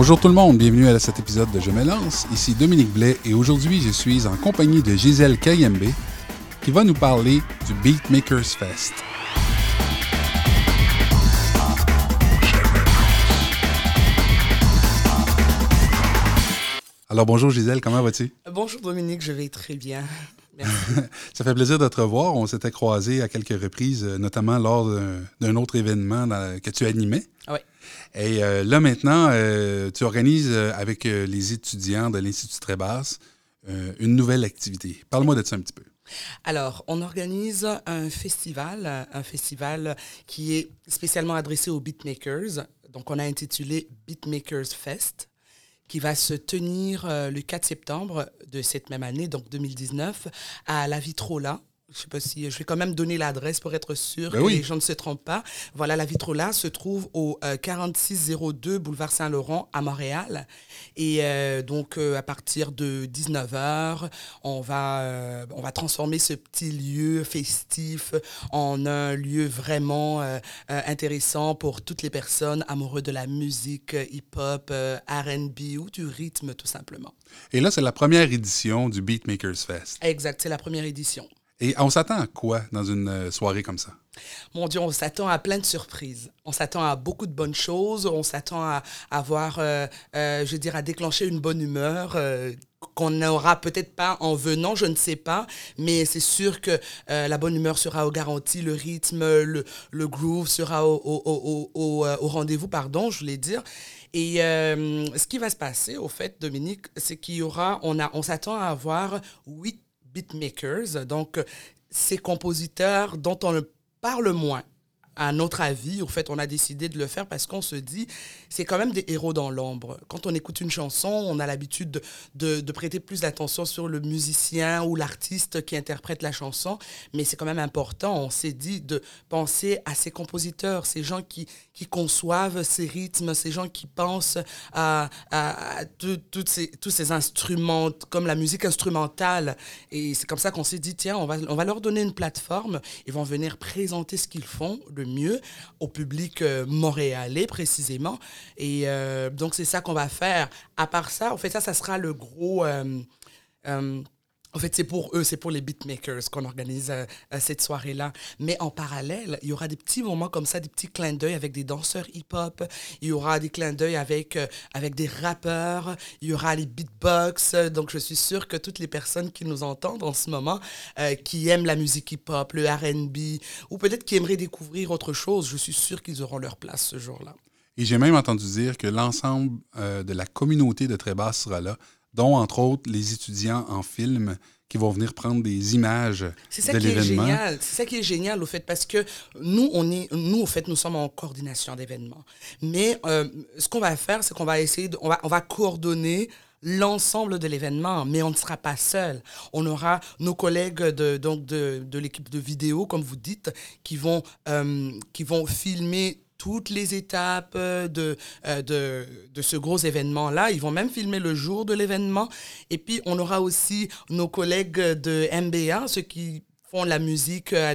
Bonjour tout le monde, bienvenue à cet épisode de Je me lance. Ici Dominique Blais et aujourd'hui je suis en compagnie de Gisèle Kayembe qui va nous parler du Beatmakers Fest. Alors bonjour Gisèle, comment vas-tu? Bonjour Dominique, je vais très bien. Merci. Ça fait plaisir de te revoir. On s'était croisés à quelques reprises, euh, notamment lors d'un- autre événement que tu animais. Oui. Et euh, là maintenant, euh, tu organises euh, avec les étudiants de l'Institut Trébasse euh, une nouvelle activité. Parle-moi de ça un petit peu. Alors, on organise un festival, un festival qui est spécialement adressé aux beatmakers. Donc, on a intitulé Beatmakers Fest, qui va se tenir euh, le 4 septembre de cette même année, donc 2019, à la Vitrola. Je sais pas si je vais quand même donner l'adresse pour être sûr Ben que oui. les gens ne se trompent pas. Voilà, la Vitrola se trouve au euh, 4602 boulevard Saint-Laurent à Montréal. Et euh, donc, euh, à partir de 19h, on va, euh, on va transformer ce petit lieu festif en un lieu vraiment euh, euh, intéressant pour toutes les personnes amoureuses de la musique euh, hip-hop, euh, RB ou du rythme, tout simplement. Et là, c'est la première édition du Beatmakers Fest. Exact, c'est la première édition. Et on s'attend à quoi dans une euh, soirée comme ça? Mon Dieu, on s'attend à plein de surprises. On s'attend à beaucoup de bonnes choses. On s'attend à avoir, euh, euh, je veux dire, à déclencher une bonne humeur qu'on n'aura peut-être pas en venant, je ne sais pas. Mais c'est sûr que la bonne humeur sera au garanti, le rythme, le, groove sera au, rendez-vous, pardon, je voulais dire. Et ce qui va se passer, au fait, Dominique, c'est qu'il y aura, on, on s'attend à avoir huit donc ces compositeurs dont on parle moins. À notre avis, au fait, on a décidé de le faire parce qu'on se dit, c'est quand même des héros dans l'ombre. Quand on écoute une chanson, on a l'habitude de, prêter plus d'attention sur le musicien ou l'artiste qui interprète la chanson, mais c'est quand même important, on s'est dit, de penser à ces compositeurs, ces gens qui, qui conçoivent ces rythmes, ces gens qui pensent à, ces, tous ces instruments, comme la musique instrumentale. Et c'est comme ça qu'on s'est dit, tiens, on va, on va leur donner une plateforme, ils vont venir présenter ce qu'ils font le mieux au public euh, montréalais précisément. Et euh, donc, c'est ça qu'on va faire. À part ça, en fait, ça, ça sera le gros... en fait, c'est pour eux, c'est pour les beatmakers qu'on organise euh, euh, cette soirée-là. Mais en parallèle, il y aura des petits moments comme ça, des petits clins d'œil avec des danseurs hip-hop. Il y aura des clins d'œil avec, euh, des rappeurs. Il y aura les beatbox. Donc, je suis sûre que toutes les personnes qui nous entendent en ce moment, qui aiment la musique hip-hop, le RB, ou peut-être qui aimeraient découvrir autre chose, je suis sûre qu'ils auront leur place ce jour-là. Et j'ai même entendu dire que l'ensemble de la communauté de Trébasse sera là, dont entre autres les étudiants en film qui vont venir prendre des images C'est ça de qui est l'événement. génial. C'est ça qui est génial au fait parce que nous on est nous au fait nous sommes en coordination d'événements. Mais euh, ce qu'on va faire c'est qu'on va essayer de, on va on va coordonner l'ensemble de l'événement, mais on ne sera pas seul. On aura nos collègues de, donc de, de l'équipe de vidéo, comme vous dites, qui vont, euh, qui vont filmer toutes les étapes euh, de, euh, de, ce gros événement-là. Ils vont même filmer le jour de l'événement. Et puis, on aura aussi nos collègues de MBA, ceux qui font la musique euh,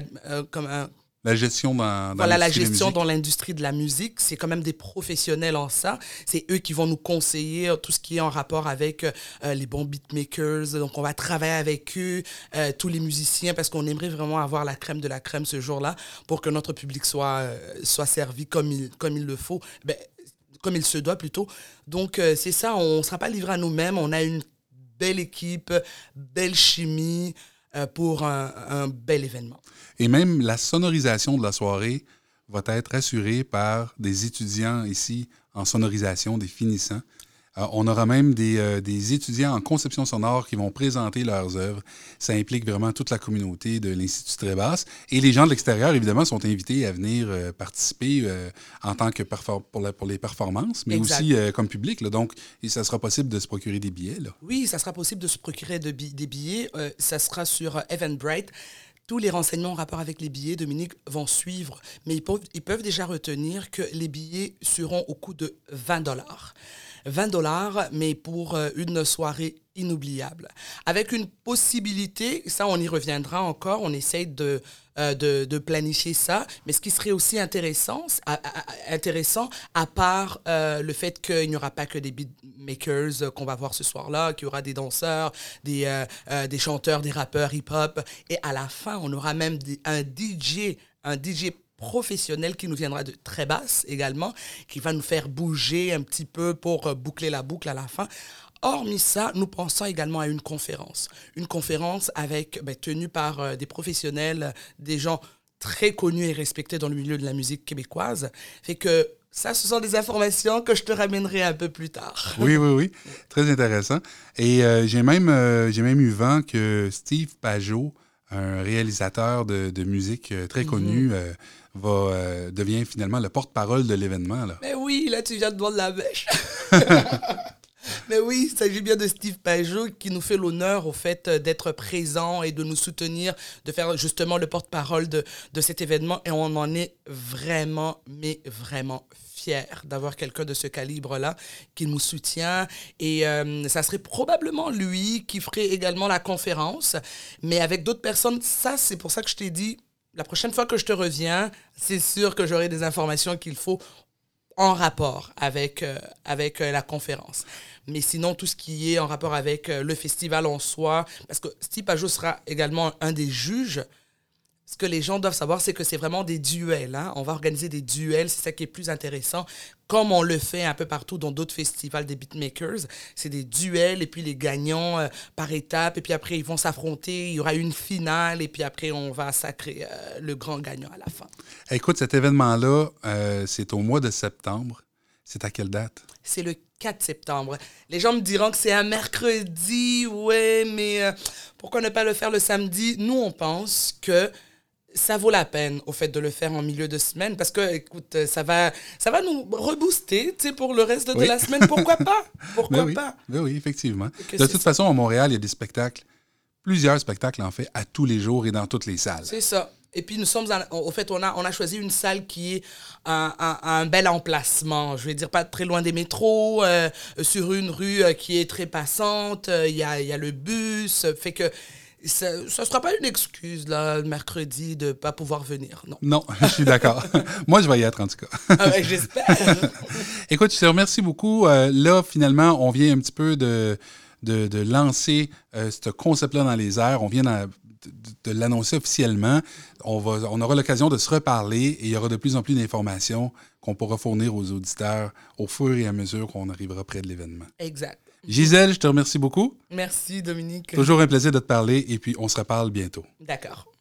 comme un, La gestion dans, dans voilà la l'industrie de gestion dans l'industrie de la musique. C'est quand même des professionnels en ça. C'est eux qui vont nous conseiller euh, tout ce qui est en rapport avec euh, les bons beatmakers. Donc, on va travailler avec eux, euh, tous les musiciens, parce qu'on aimerait vraiment avoir la crème de la crème ce jour-là pour que notre public soit, euh, soit servi comme il, comme il le faut. Ben, comme il se doit plutôt. Donc, euh, c'est ça, on ne sera pas livré à nous-mêmes. On a une belle équipe, belle chimie euh, pour un, un bel événement. Et même la sonorisation de la soirée va être assurée par des étudiants ici en sonorisation, des finissants. Euh, on aura même des, euh, des étudiants en conception sonore qui vont présenter leurs œuvres. Ça implique vraiment toute la communauté de l'Institut Trébasse. Et les gens de l'extérieur, évidemment, sont invités à venir euh, participer en tant que pour, la- pour les performances, mais Exact. aussi comme public. là. Donc, et ça sera possible de se procurer des billets. Là. Oui, ça sera possible de se procurer de bi- des billets. Ça sera sur Eventbrite. Tous les renseignements en rapport avec les billets, Dominique, vont suivre, mais ils peuvent, ils peuvent déjà retenir que les billets seront au coût de 20 dollars. 20 dollars, mais pour euh, une soirée inoubliable. Avec une possibilité, ça on y reviendra encore, on essaye de, euh, de, planifier ça. Mais ce qui serait aussi intéressant, à, intéressant à part euh, le fait qu'il n'y aura pas que des beatmakers qu'on va voir ce soir-là, qu'il y aura des danseurs, des, des chanteurs, des rappeurs hip-hop. Et à la fin, on aura même un DJ, un DJ professionnel qui nous viendra de très basse également, qui va nous faire bouger un petit peu pour boucler la boucle à la fin. Hormis ça, nous pensons également à une conférence. Une conférence avec, ben, tenue par euh, des professionnels, des gens très connus et respectés dans le milieu de la musique québécoise. Fait que ça, ce sont des informations que je te ramènerai un peu plus tard. Oui, oui, oui. Très intéressant. Et euh, j'ai même, euh, j'ai même eu vent que Steve Pajot, un réalisateur de, de musique très connu, mhm. va, devient finalement le porte-parole de l'événement. Mais oui, là, tu viens de de la bêche. Mais oui, il s'agit bien de Steve Pajot qui nous fait l'honneur au fait euh, d'être présent et de nous soutenir, de faire justement le porte-parole de, cet événement. Et on en est vraiment, mais vraiment fiers d'avoir quelqu'un de ce calibre-là qui nous soutient. Et euh, ça serait probablement lui qui ferait également la conférence, mais avec d'autres personnes. Ça, c'est pour ça que je t'ai dit, la prochaine fois que je te reviens, c'est sûr que j'aurai des informations qu'il faut en rapport avec, euh, avec la conférence. Mais sinon, tout ce qui est en rapport avec euh, le festival en soi, parce que Steve Pajot sera également un des juges, ce que les gens doivent savoir, c'est que c'est vraiment des duels. Hein. On va organiser des duels, c'est ça qui est plus intéressant. Comme on le fait un peu partout dans d'autres festivals des beatmakers, c'est des duels et puis les gagnants euh, par étapes. Et puis après, ils vont s'affronter. Il y aura une finale et puis après, on va sacrer euh, le grand gagnant à la fin. Écoute, cet événement-là, c'est au mois de septembre. C'est à quelle date? C'est le 4 septembre. Les gens me diront que c'est un mercredi, ouais, mais euh, pourquoi ne pas le faire le samedi? Nous, on pense que ça vaut la peine au fait de le faire en milieu de semaine parce que écoute ça va ça va nous rebooster tu sais pour le reste de la semaine. Pourquoi pas? Pourquoi oui. pas? oui, effectivement. De toute façon à Montréal il y a des spectacles plusieurs spectacles en fait à tous les jours et dans toutes les salles. C'est ça. Et puis nous sommes, au fait, on a, on a choisi une salle qui est un, un, bel emplacement. Je vais dire pas très loin des métros, euh, sur une rue euh, qui est très passante. Euh, il y, a, y, a, le bus, fait que ça ne sera pas une excuse, là, le mercredi, de ne pas pouvoir venir. Non. Non, je suis d'accord. Moi, je vais y être, en tout cas. ah ouais, j'espère. Écoute, je te remercie beaucoup. là, finalement, on vient un petit peu de, de, de lancer ce concept-là dans les airs. On vient dans, de, l'annoncer officiellement. On, va, on aura l'occasion de se reparler et il y aura de plus en plus d'informations qu'on pourra fournir aux auditeurs au fur et à mesure qu'on arrivera près de l'événement. Exact. Gisèle, je te remercie beaucoup. Merci, Dominique. Toujours un plaisir de te parler et puis on se reparle bientôt. D'accord.